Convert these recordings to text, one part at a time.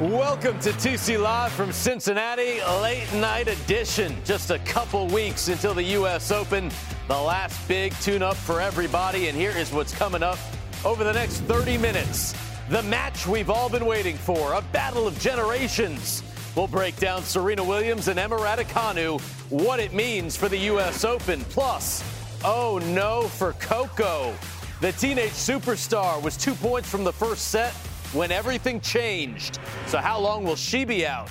Welcome to TC Live from Cincinnati, late night edition. Just a couple weeks until the U.S. Open, the last big tune up for everybody. And here is what's coming up over the next 30 minutes. The match we've all been waiting for, a battle of generations. We'll break down Serena Williams and Emma Raducanu, what it means for the U.S. Open. Plus, oh no for Coco. The teenage superstar was two points from the first set when everything changed. So, how long will she be out?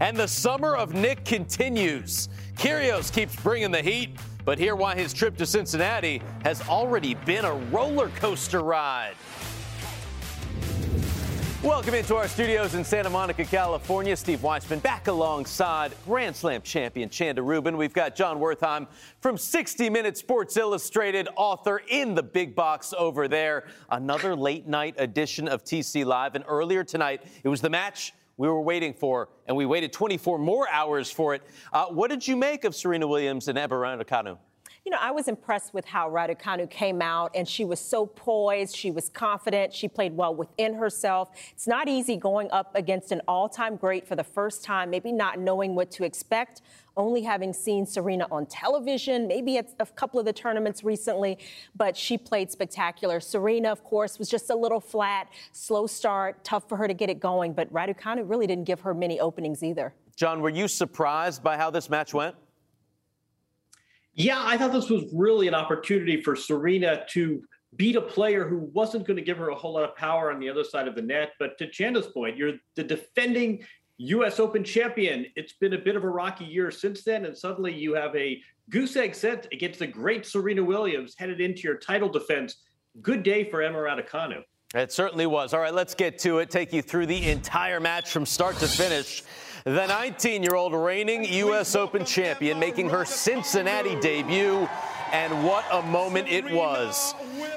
And the summer of Nick continues. Kyrgios keeps bringing the heat, but hear why his trip to Cincinnati has already been a roller coaster ride. Welcome into our studios in Santa Monica, California. Steve Weissman back alongside Grand Slam champion Chanda Rubin. We've got John Wertheim from 60 Minutes Sports Illustrated, author in the big box over there. Another late night edition of TC Live. And earlier tonight, it was the match we were waiting for, and we waited 24 more hours for it. Uh, what did you make of Serena Williams and Emma Raducanu? You know, I was impressed with how Raducanu came out, and she was so poised. She was confident. She played well within herself. It's not easy going up against an all-time great for the first time, maybe not knowing what to expect, only having seen Serena on television, maybe at a couple of the tournaments recently, but she played spectacular. Serena, of course, was just a little flat, slow start, tough for her to get it going, but Raducanu really didn't give her many openings either. John, were you surprised by how this match went? Yeah, I thought this was really an opportunity for Serena to beat a player who wasn't going to give her a whole lot of power on the other side of the net. But to Chanda's point, you're the defending U.S. Open champion. It's been a bit of a rocky year since then, and suddenly you have a goose egg set against the great Serena Williams headed into your title defense. Good day for Emma Raducanu. It certainly was. All right, let's get to it. Take you through the entire match from start to finish. The 19 year old reigning U.S. Open champion making her Cincinnati debut. And what a moment it was.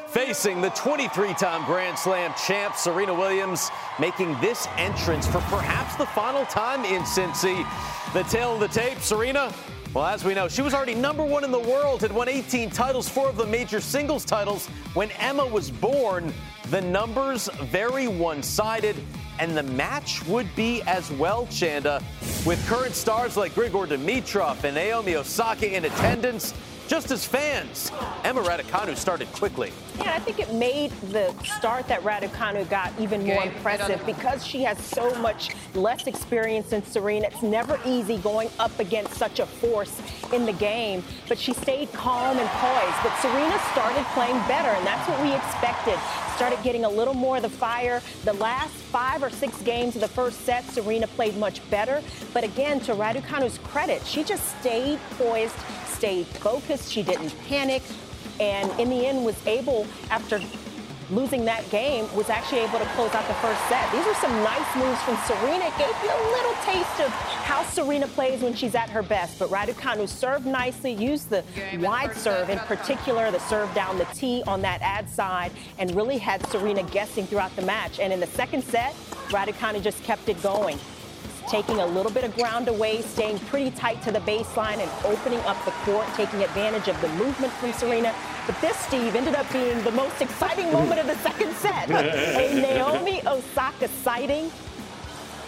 Facing the 23 time Grand Slam champ Serena Williams, making this entrance for perhaps the final time in Cincy. The tale of the tape, Serena well, as we know, she was already number one in the world, had won 18 titles, four of the major singles titles when Emma was born. The numbers very one sided, and the match would be as well, Chanda, with current stars like Grigor Dimitrov and Naomi Osaka in attendance. Just as fans, Emma Raducanu started quickly. Yeah, I think it made the start that Raducanu got even more impressive because she has so much less experience than Serena. It's never easy going up against such a force in the game, but she stayed calm and poised. But Serena started playing better, and that's what we expected. Started getting a little more of the fire. The last five or six games of the first set, Serena played much better. But again, to Raducanu's credit, she just stayed poised stayed focused. She didn't panic. And in the end, was able, after losing that game, was actually able to close out the first set. These are some nice moves from Serena. It gave you a little taste of how Serena plays when she's at her best. But Raducanu served nicely, used the wide serve, in particular, the serve down the tee on that ad side, and really had Serena guessing throughout the match. And in the second set, Raducanu just kept it going taking a little bit of ground away, staying pretty tight to the baseline and opening up the court, taking advantage of the movement from Serena. But this, Steve, ended up being the most exciting moment of the second set. a Naomi Osaka sighting.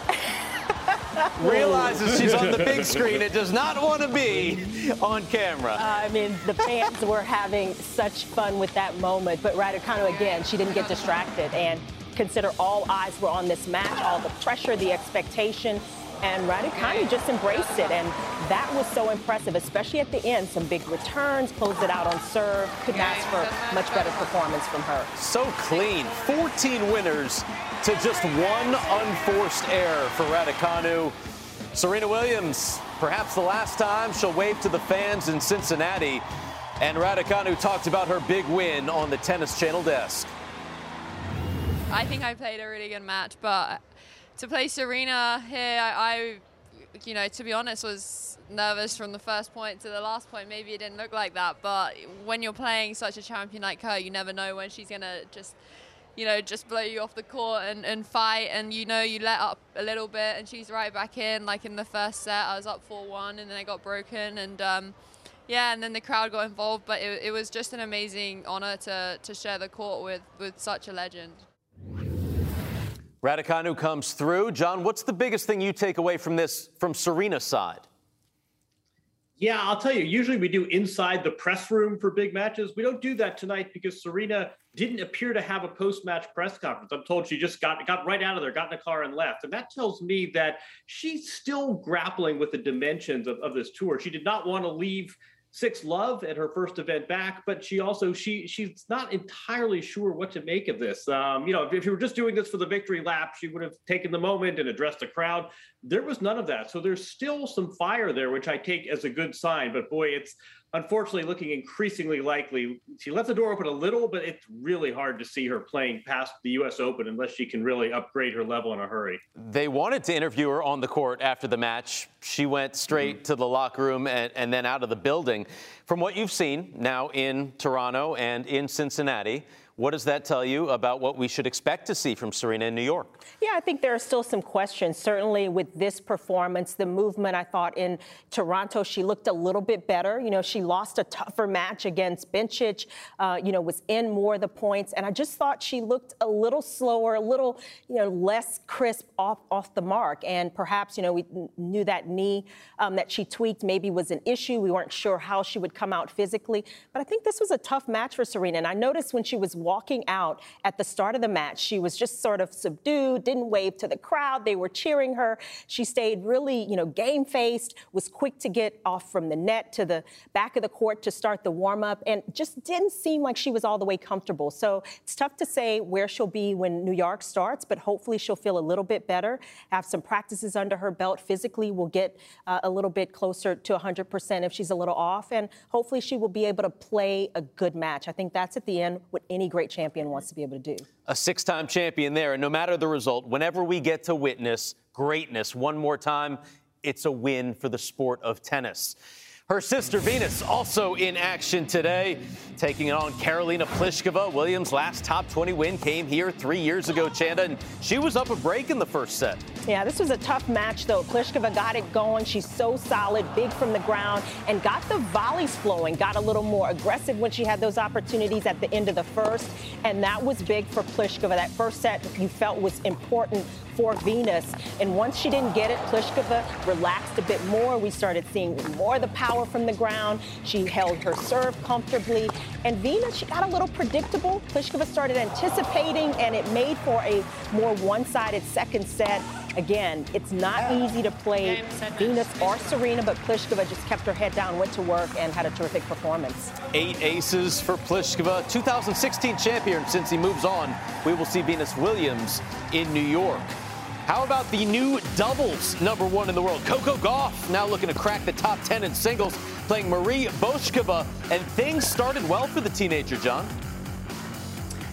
Realizes she's on the big screen and does not want to be on camera. I mean, the fans were having such fun with that moment. But Raducanu, again, she didn't get distracted. And consider all eyes were on this match, all the pressure, the expectation. And Raducanu just embraced it, and that was so impressive, especially at the end. Some big returns, closed it out on serve. Couldn't ask for much better performance from her. So clean. 14 winners to just one unforced error for Raducanu. Serena Williams, perhaps the last time she'll wave to the fans in Cincinnati. And Raducanu talked about her big win on the Tennis Channel desk. I think I played a really good match, but to play Serena here, I, I you know, to be honest, was nervous from the first point to the last point. Maybe it didn't look like that, but when you're playing such a champion like her, you never know when she's gonna just, you know, just blow you off the court and, and fight. And you know, you let up a little bit, and she's right back in. Like in the first set, I was up 4-1, and then I got broken, and um, yeah, and then the crowd got involved. But it, it was just an amazing honor to to share the court with with such a legend. Raducanu comes through. John, what's the biggest thing you take away from this from Serena's side? Yeah, I'll tell you. Usually we do inside the press room for big matches. We don't do that tonight because Serena didn't appear to have a post-match press conference. I'm told she just got got right out of there, got in a car and left. And that tells me that she's still grappling with the dimensions of, of this tour. She did not want to leave six love at her first event back, but she also she she's not entirely sure what to make of this. Um, you know, if, if you were just doing this for the victory lap, she would have taken the moment and addressed the crowd. There was none of that, so there's still some fire there, which I take as a good sign. But boy, it's unfortunately looking increasingly likely. She left the door open a little, but it's really hard to see her playing past the U.S. Open unless she can really upgrade her level in a hurry. They wanted to interview her on the court after the match. She went straight mm-hmm. to the locker room and, and then out of the building. From what you've seen now in Toronto and in Cincinnati, what does that tell you about what we should expect to see from Serena in New York? Yeah, I think there are still some questions. Certainly with this performance, the movement, I thought in Toronto, she looked a little bit better. You know, she lost a tougher match against Bencic, uh, you know, was in more of the points. And I just thought she looked a little slower, a little, you know, less crisp off, off the mark. And perhaps, you know, we knew that knee um, that she tweaked maybe was an issue. We weren't sure how she would come out physically. But I think this was a tough match for Serena. And I noticed when she was walking out at the start of the match. She was just sort of subdued, didn't wave to the crowd. They were cheering her. She stayed really, you know, game faced, was quick to get off from the net to the back of the court to start the warm up, and just didn't seem like she was all the way comfortable. So it's tough to say where she'll be when New York starts, but hopefully she'll feel a little bit better, have some practices under her belt. Physically, will get uh, a little bit closer to 100% if she's a little off, and hopefully she will be able to play a good match. I think that's at the end what any great champion wants to be able to do. A six time champion there. And no matter the result, whenever we get to witness greatness one more time, it's a win for the sport of tennis. Her sister Venus also in action today, taking on Karolina Pliskova. Williams' last top 20 win came here three years ago, Chanda, and she was up a break in the first set. Yeah, this was a tough match, though. Pliskova got it going. She's so solid, big from the ground, and got the volleys flowing, got a little more aggressive when she had those opportunities at the end of the first, and that was big for Pliskova. That first set you felt was important for Venus. And once she didn't get it, Pliskova relaxed a bit more. We started seeing more of the power from the ground. She held her serve comfortably. And Venus, she got a little predictable. Pliskova started anticipating, and it made for a more one-sided second set. Again, it's not easy to play Venus or Serena, but Pliskova just kept her head down, went to work, and had a terrific performance. Eight aces for Pliskova, 2016 champion. Cincy moves on, we will see Venus Williams in New York. How about the new doubles number one in the world? Coco Gauff now looking to crack the top 10 in singles, playing Marie Bouzkova, and things started well for the teenager, John.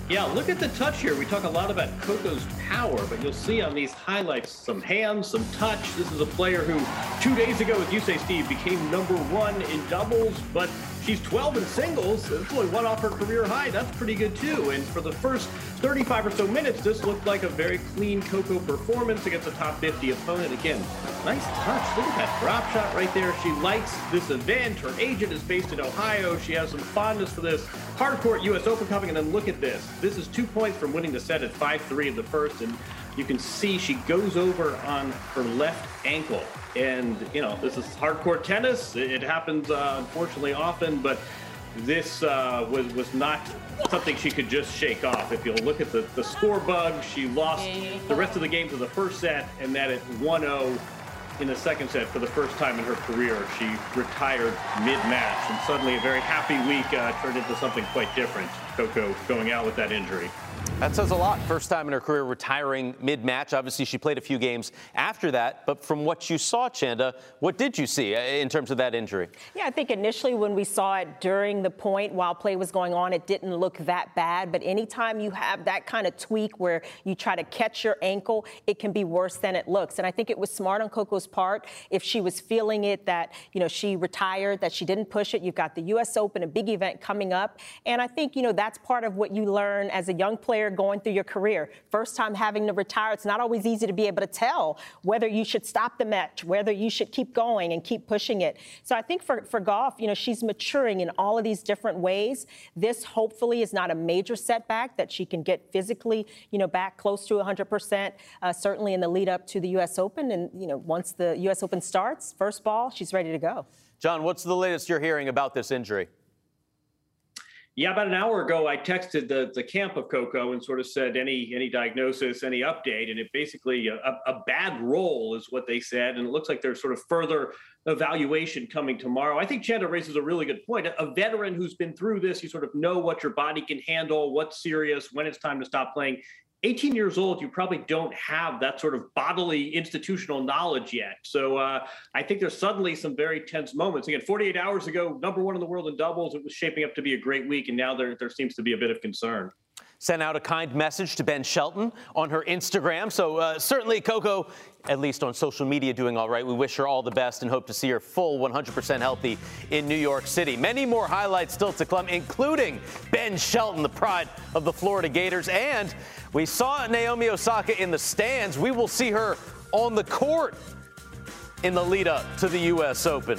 Yeah, look at the touch here. We talk a lot about Coco's power, but you'll see on these highlights some hands, some touch. This is a player who two days ago, with you say, Steve, became number one in doubles, but She's 12 in singles. It's only one off her career high. That's pretty good too. And for the first 35 or so minutes, this looked like a very clean Coco performance against a top 50 opponent. Again, nice touch. Look at that drop shot right there. She likes this event. Her agent is based in Ohio. She has some fondness for this hardcourt U.S. Open coming. And then look at this. This is two points from winning the set at 5-3 in the first. And you can see she goes over on her left ankle. And, you know, this is hardcore tennis. It happens, uh, unfortunately, often, but this uh, was, was not something she could just shake off. If you'll look at the, the score bug, she lost the rest of the game to the first set, and that at 1 0 in the second set for the first time in her career. She retired mid match, and suddenly a very happy week uh, turned into something quite different. Coco going out with that injury. That says a lot. First time in her career retiring mid match. Obviously, she played a few games after that. But from what you saw, Chanda, what did you see uh, in terms of that injury? Yeah, I think initially when we saw it during the point while play was going on, it didn't look that bad. But anytime you have that kind of tweak where you try to catch your ankle, it can be worse than it looks. And I think it was smart on Coco's part if she was feeling it that, you know, she retired, that she didn't push it. You've got the U.S. Open, a big event coming up. And I think, you know, that's part of what you learn as a young player going through your career. First time having to retire, it's not always easy to be able to tell whether you should stop the match, whether you should keep going and keep pushing it. So I think for, for Gauff, you know, she's maturing in all of these different ways. This hopefully is not a major setback that she can get physically, you know, back close to 100%, uh, certainly in the lead up to the U.S. Open. And, you know, once the U.S. Open starts, first ball, she's ready to go. John, what's the latest you're hearing about this injury? Yeah, about an hour ago, I texted the the camp of Coco and sort of said any any diagnosis, any update, and it basically uh, a, a bad roll is what they said, and it looks like there's sort of further evaluation coming tomorrow. I think Chanda raises a really good point. A veteran who's been through this, you sort of know what your body can handle, what's serious, when it's time to stop playing. 18 years old, you probably don't have that sort of bodily institutional knowledge yet. So uh, I think there's suddenly some very tense moments. Again, 48 hours ago, number one in the world in doubles, it was shaping up to be a great week, and now there, there seems to be a bit of concern sent out a kind message to Ben Shelton on her Instagram. So uh, certainly, Coco, at least on social media, doing all right. We wish her all the best and hope to see her full 100% healthy in New York City. Many more highlights still to come, including Ben Shelton, the pride of the Florida Gators. And we saw Naomi Osaka in the stands. We will see her on the court in the lead up to the U.S. Open.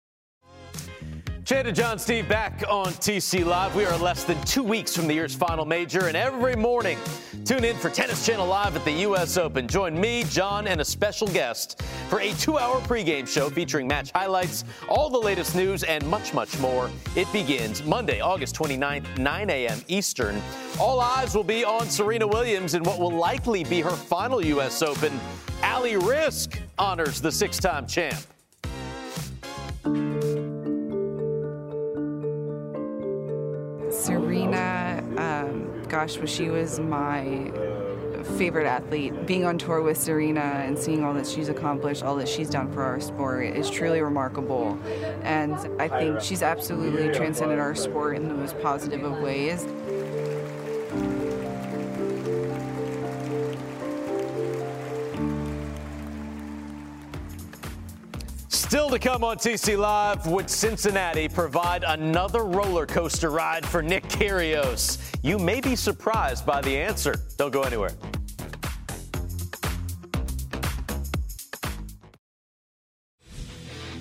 Chanda John Steve back on TC Live. We are less than two weeks from the year's final major, and every morning, tune in for Tennis Channel Live at the U.S. Open. Join me, John, and a special guest for a two hour pregame show featuring match highlights, all the latest news, and much, much more. It begins Monday, August 29th, 9 a.m. Eastern. All eyes will be on Serena Williams in what will likely be her final U.S. Open. Ali Riske honors the six time champ. Gosh, she was my favorite athlete. Being on tour with Serena and seeing all that she's accomplished, all that she's done for our sport is truly remarkable. And I think she's absolutely transcended our sport in the most positive of ways. Still to come on TC Live, would Cincinnati provide another roller coaster ride for Nick Kyrgios? You may be surprised by the answer. Don't go anywhere.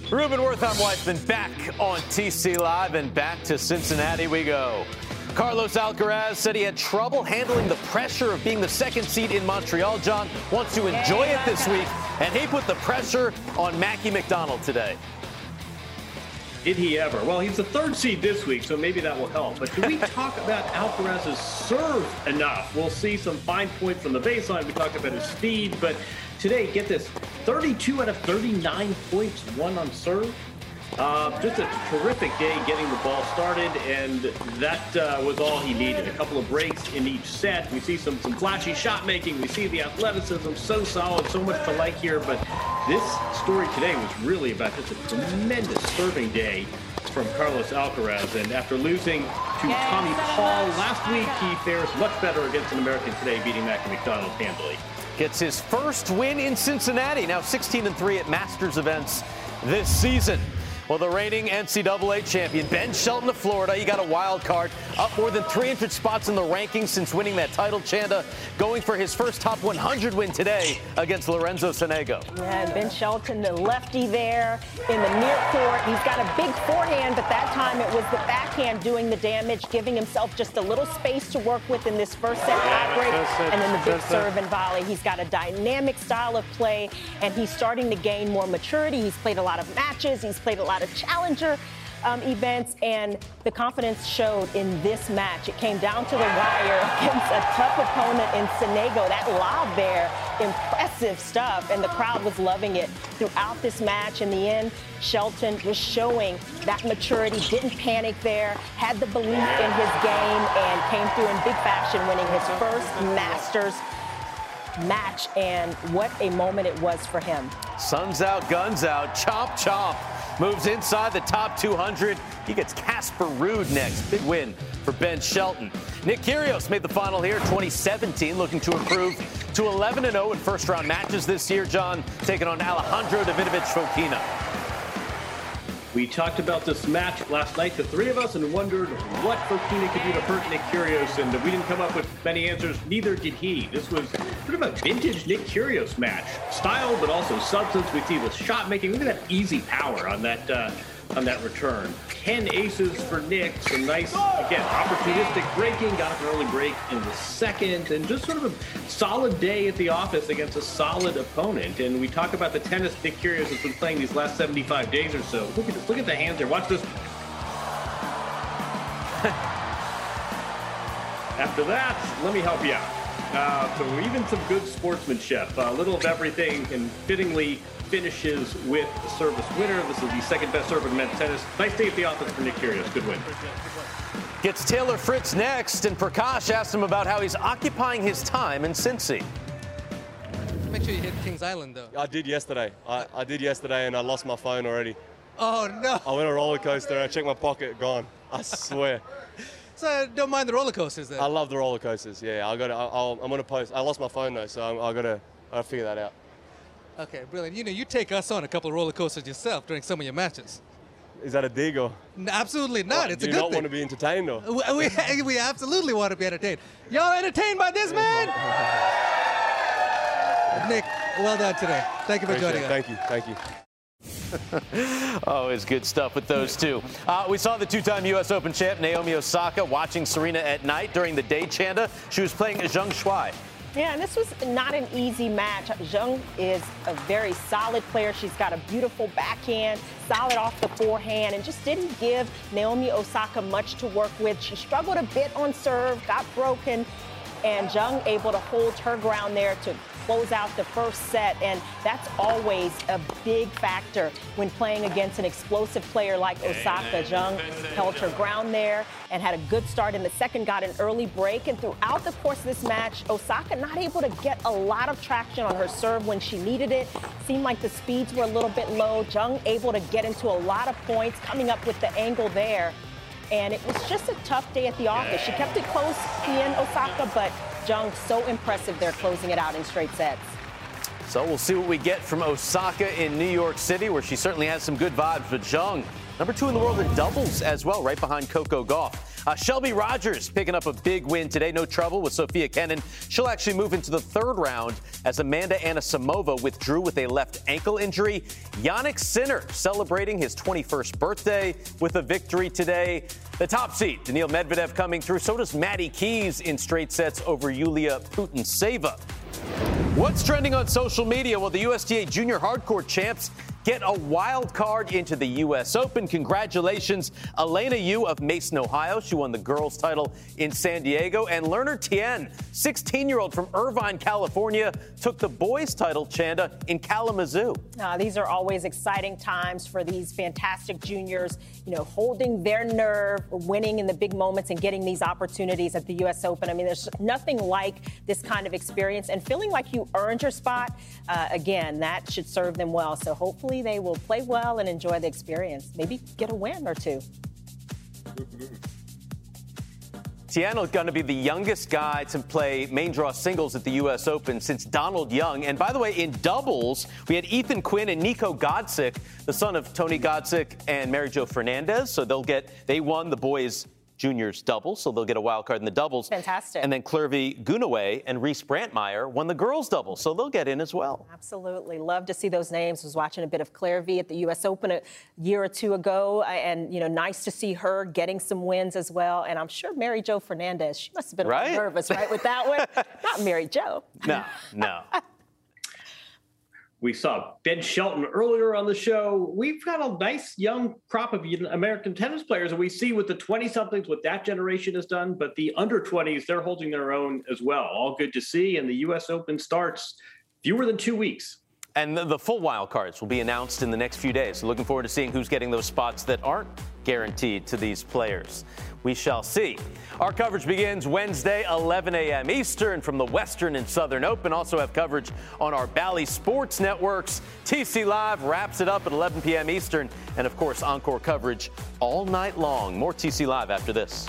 Rubin Wertheim Weissman back on TC Live and back to Cincinnati we go. Carlos Alcaraz said he had trouble handling the pressure of being the second seed in Montreal. John wants to enjoy it this week, and he put the pressure on Mackie McDonald today. Did he ever? Well, he's the third seed this week, so maybe that will help. But do we talk about Alcaraz's serve enough? We'll see some fine points from the baseline. We talked about his speed, but today, get this 32 out of 39 points won on serve. Uh, just a terrific day getting the ball started, and that uh, was all he needed. A couple of breaks in each set. We see some some flashy shot making. We see the athleticism, so solid, so much to like here. But this story today was really about just a tremendous serving day from Carlos Alcaraz. And after losing to Tommy Paul last week, he fares much better against an American today, beating Mackie McDonald handily. Gets his first win in Cincinnati. Now 16 and 3 at Masters events this season. Well, the reigning NCAA champion, Ben Shelton of Florida, he got a wild card, up more than 300 spots in the rankings since winning that title. Chanda going for his first top 100 win today against Lorenzo Sonego. Yeah, Ben Shelton, the lefty there in the near court. He's got a big forehand, but that time it was the backhand doing the damage, giving himself just a little space to work with in this first set tiebreak, and then the big serve and volley. He's got a dynamic style of play, and he's starting to gain more maturity. He's played a lot of matches. He's played a lot of challenger um, events, and the confidence showed in this match. It came down to the wire against a tough opponent in Sonego. That lob there, impressive stuff, and the crowd was loving it throughout this match. In the end, Shelton was showing that maturity, didn't panic there, had the belief in his game, and came through in big fashion, winning his first Masters match, and what a moment it was for him. Sun's out, guns out, chop, chomp. Moves inside the top 200. He gets Casper Ruud next. Big win for Ben Shelton. Nick Kyrgios made the final here 2017, looking to improve to 11 0 in first round matches this year. John taking on Alejandro Davidovich Fokina. We talked about this match last night, the three of us, and wondered what Fokina could do to hurt Nick Kyrgios, and we didn't come up with many answers. Neither did he. This was sort of a vintage Nick Kyrgios match, style but also substance. We see the shot making. Look at that easy power on that uh, on that return. 10 aces for Nick. Some nice, again, opportunistic breaking. Got an early break in the second. And just sort of a solid day at the office against a solid opponent. And we talk about the tennis Nick Kyrgios has been playing these last 75 days or so. Look at, this. look at the hands there. Watch this. After that, let me help you out. Uh, so even some good sportsmanship, a little of everything, and fittingly finishes with the service winner. This is the second best serve in men's tennis. Nice day at the office for Nick Kyrgios. Good win. Gets Taylor Fritz next, and Prakash asked him about how he's occupying his time in Cincy. Make sure you hit Kings Island, though. I did yesterday. I, I did yesterday, and I lost my phone already. Oh no! I went on a roller coaster, and I checked my pocket, gone. I swear. so don't mind the roller coasters, then. I love the roller coasters. Yeah, I got. to I'm gonna post. I lost my phone though, so I'm, I gotta. I gotta figure that out. Okay, brilliant. You know, you take us on a couple of roller coasters yourself during some of your matches. Is that a dig or? No, absolutely not. What, it's a good Do you not want to be entertained or? We, we, we absolutely want to be entertained. Y'all entertained by this man? Nick, well done today. Thank you for Appreciate joining it. us. Thank you. Thank you. oh, it's good stuff with those two. Uh, we saw the two-time U.S. Open champ Naomi Osaka watching Serena at night during the day. Chanda, she was playing Zheng Shuai. Yeah, and this was not an easy match. Zheng is a very solid player. She's got a beautiful backhand, solid off the forehand, and just didn't give Naomi Osaka much to work with. She struggled a bit on serve, got broken, and Zheng able to hold her ground there to close out the first set. And that's always a big factor when playing against an explosive player like Osaka. Zheng held her ground there and had a good start in the second, got an early break. And throughout the course of this match, Osaka not able to get a lot of traction on her serve when she needed it. Seemed like the speeds were a little bit low. Zheng able to get into a lot of points, coming up with the angle there. And it was just a tough day at the office. She kept it close, in Osaka, but Zheng so impressive there closing it out in straight sets. So we'll see what we get from Osaka in New York City, where she certainly has some good vibes. But Zheng, number two in the world in doubles as well, right behind Coco Gauff. Uh, Shelby Rogers picking up a big win today. No trouble with Sofia Kenin. She'll actually move into the third round as Amanda Anisimova withdrew with a left ankle injury. Jannik Sinner celebrating his 21st birthday with a victory today. The top seed, Daniil Medvedev coming through. So does Maddie Keys in straight sets over Yulia Putintseva. What's trending on social media? Well, the USTA Junior Hard Court champs get a wild card into the U.S. Open. Congratulations, Elena Yu of Mason, Ohio. She won the girls' title in San Diego. And Lerner Tien, 16 year old from Irvine, California, took the boys' title, Chanda, in Kalamazoo. Uh, these are always exciting times for these fantastic juniors, you know, holding their nerve, winning in the big moments, and getting these opportunities at the U.S. Open. I mean, there's nothing like this kind of experience and feeling like you earned your spot. Uh, again, that should serve them well. So hopefully, they will play well and enjoy the experience. Maybe get a win or two. Tiano is going to be the youngest guy to play main draw singles at the U.S. Open since Donald Young. And by the way, in doubles, we had Ethan Quinn and Nico Godsick, the son of Tony Godsick and Mary Jo Fernandez. So they'll get, they won the boys juniors doubles, so they'll get a wild card in the doubles. Fantastic. And then Clervie Ngounoue and Reese Brantmeier won the girls double, so they'll get in as well. Absolutely. Love to see those names. Was watching a bit of Clervie at the U.S. Open a year or two ago, uh, and, you know, nice to see her getting some wins as well. And I'm sure Mary Jo Fernandez, she must have been right? nervous, right, with that one? Not Mary Jo. No, no. We saw Ben Shelton earlier on the show. We've got a nice young crop of American tennis players, and we see with the 20 somethings what that generation has done, but the under 20s, they're holding their own as well. All good to see. And the U.S. Open starts fewer than two weeks. And the, full wild cards will be announced in the next few days. Looking forward to seeing who's getting those spots that aren't guaranteed to these players. We shall see. Our coverage begins Wednesday, 11 a.m. Eastern from the Western and Southern Open. Also have coverage on our Bally Sports networks. TC Live wraps it up at 11 p.m. Eastern. And of course, encore coverage all night long. More TC Live after this.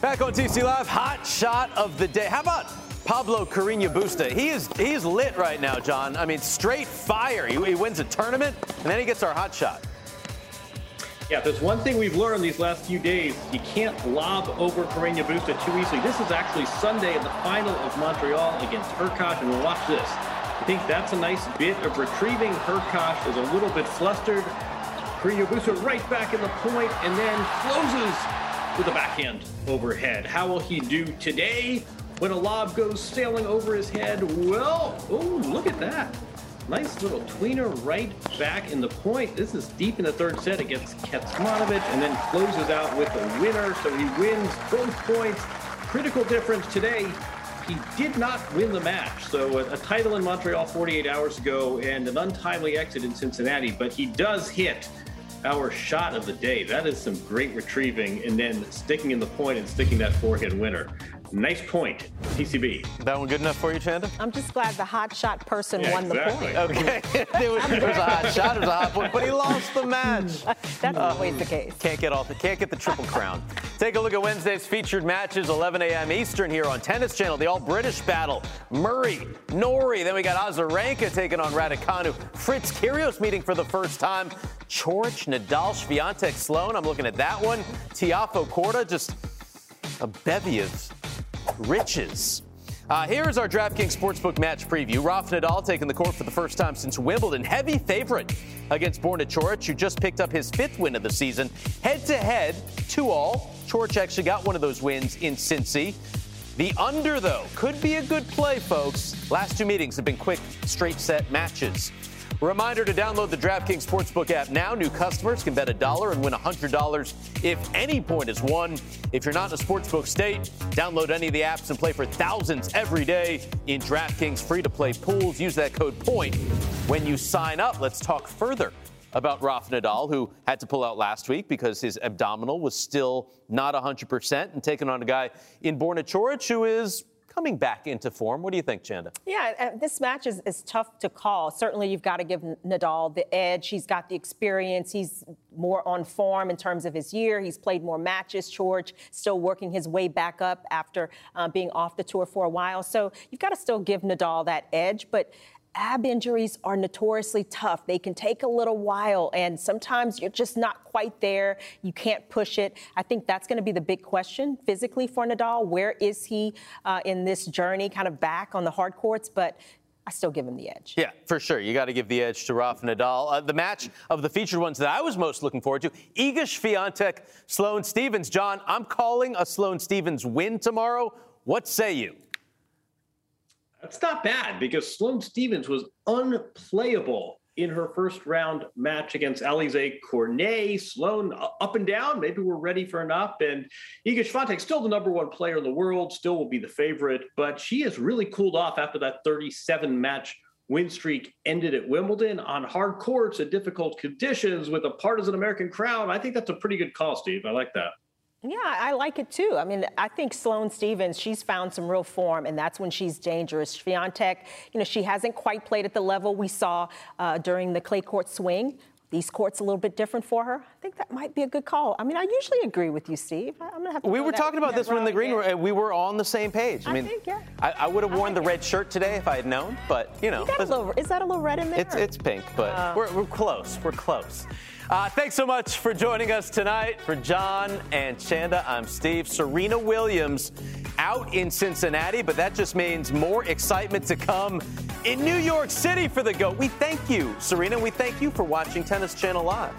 Back on TC Live, hot shot of the day. How about Pablo Carreño Busta? He is he is lit right now, John. I mean, straight fire. He, he wins a tournament, and then he gets our hot shot. Yeah, there's one thing we've learned these last few days. You can't lob over Carreño Busta too easily. This is actually Sunday in the final of Montreal against Hurkacz, and we'll watch this. I think that's a nice bit of retrieving. Hurkacz is a little bit flustered. Carreño Busta right back in the point, and then closes with a backhand overhead. How will he do today when a lob goes sailing over his head? Well, oh, look at that. Nice little tweener right back in the point. This is deep in the third set against Kecmanovic and then closes out with the winner. So he wins both points. Critical difference today. He did not win the match. So a, a title in Montreal 48 hours ago and an untimely exit in Cincinnati, but he does hit our shot of the day. That is some great retrieving and then sticking in the point and sticking that forehand winner. Nice point, TCB. That one good enough for you, Chanda? I'm just glad the hot shot person Yeah, won exactly. the point. Okay. there, was, there was a hot shot, it was a hot point, but he lost the match. That's always the case. Can't get off the can't get the triple crown. Take a look at Wednesday's featured matches, 11 a.m. Eastern here on Tennis Channel. The All British battle: Murray, Norrie. Then we got Azarenka taking on Raducanu. Fritz Kyrgios meeting for the first time. Coric, Nadal, Swiatek, Sloane. I'm looking at that one. Tiafoe Korda, just a bevy of riches. Uh, here is our DraftKings Sportsbook match preview. Rafa Nadal taking the court for the first time since Wimbledon. Heavy favorite against Borna Coric, who just picked up his fifth win of the season. Head to head, two all. Coric actually got one of those wins in Cincy. The under, though, could be a good play, folks. Last two meetings have been quick, straight set matches. Reminder to download the DraftKings Sportsbook app now. New customers can bet a dollar and win $100 if any point is won. If you're not in a sportsbook state, download any of the apps and play for thousands every day in DraftKings free to play pools. Use that code POINT when you sign up. Let's talk further about Rafa Nadal, who had to pull out last week because his abdominal was still not 100%, and taking on a guy in Borna Coric who is coming back into form. What do you think, Chanda? Yeah, uh, this match is, is tough to call. Certainly, you've got to give Nadal the edge. He's got the experience. He's more on form in terms of his year. He's played more matches. George still working his way back up after uh, being off the tour for a while. So you've got to still give Nadal that edge. But ab injuries are notoriously tough. They can take a little while, and sometimes you're just not quite there. You can't push it. I think that's going to be the big question physically for Nadal. Where is he uh, in this journey, kind of back on the hard courts? But I still give him the edge. Yeah, for sure. You got to give the edge to Rafa Nadal. Uh, the match of the featured ones that I was most looking forward to: Iga Swiatek, Sloane Stevens. John, I'm calling a Sloane Stevens win tomorrow. What say you? That's not bad because Sloane Stevens was unplayable in her first round match against Alize Cornet. Sloane up and down. Maybe we're ready for an up. And Iga Swiatek, still the number one player in the world, still will be the favorite, but she has really cooled off after that 37 match win streak ended at Wimbledon on hard courts and difficult conditions with a partisan American crowd. I think that's a pretty good call, Steve. I like that. Yeah, I like it too. I mean, I think Sloane Stevens, she's found some real form, and that's when she's dangerous. Swiatek, you know, she hasn't quite played at the level we saw uh, during the clay court swing. These courts a little bit different for her. I think that might be a good call. I mean, I usually agree with you, Steve. I'm gonna have to. We were talking about this one in the green room. We were on the same page. I, I mean, think, yeah. I, I would have worn like the red shirt today if I had known, but you know, you little, is that a little red in there? It's it's pink, but uh, we're, we're close. We're close. Uh, thanks so much for joining us tonight. For John and Chanda, I'm Steve. Serena Williams out in Cincinnati, but that just means more excitement to come in New York City for the GOAT. We thank you, Serena. We thank you for watching Tennis Channel Live.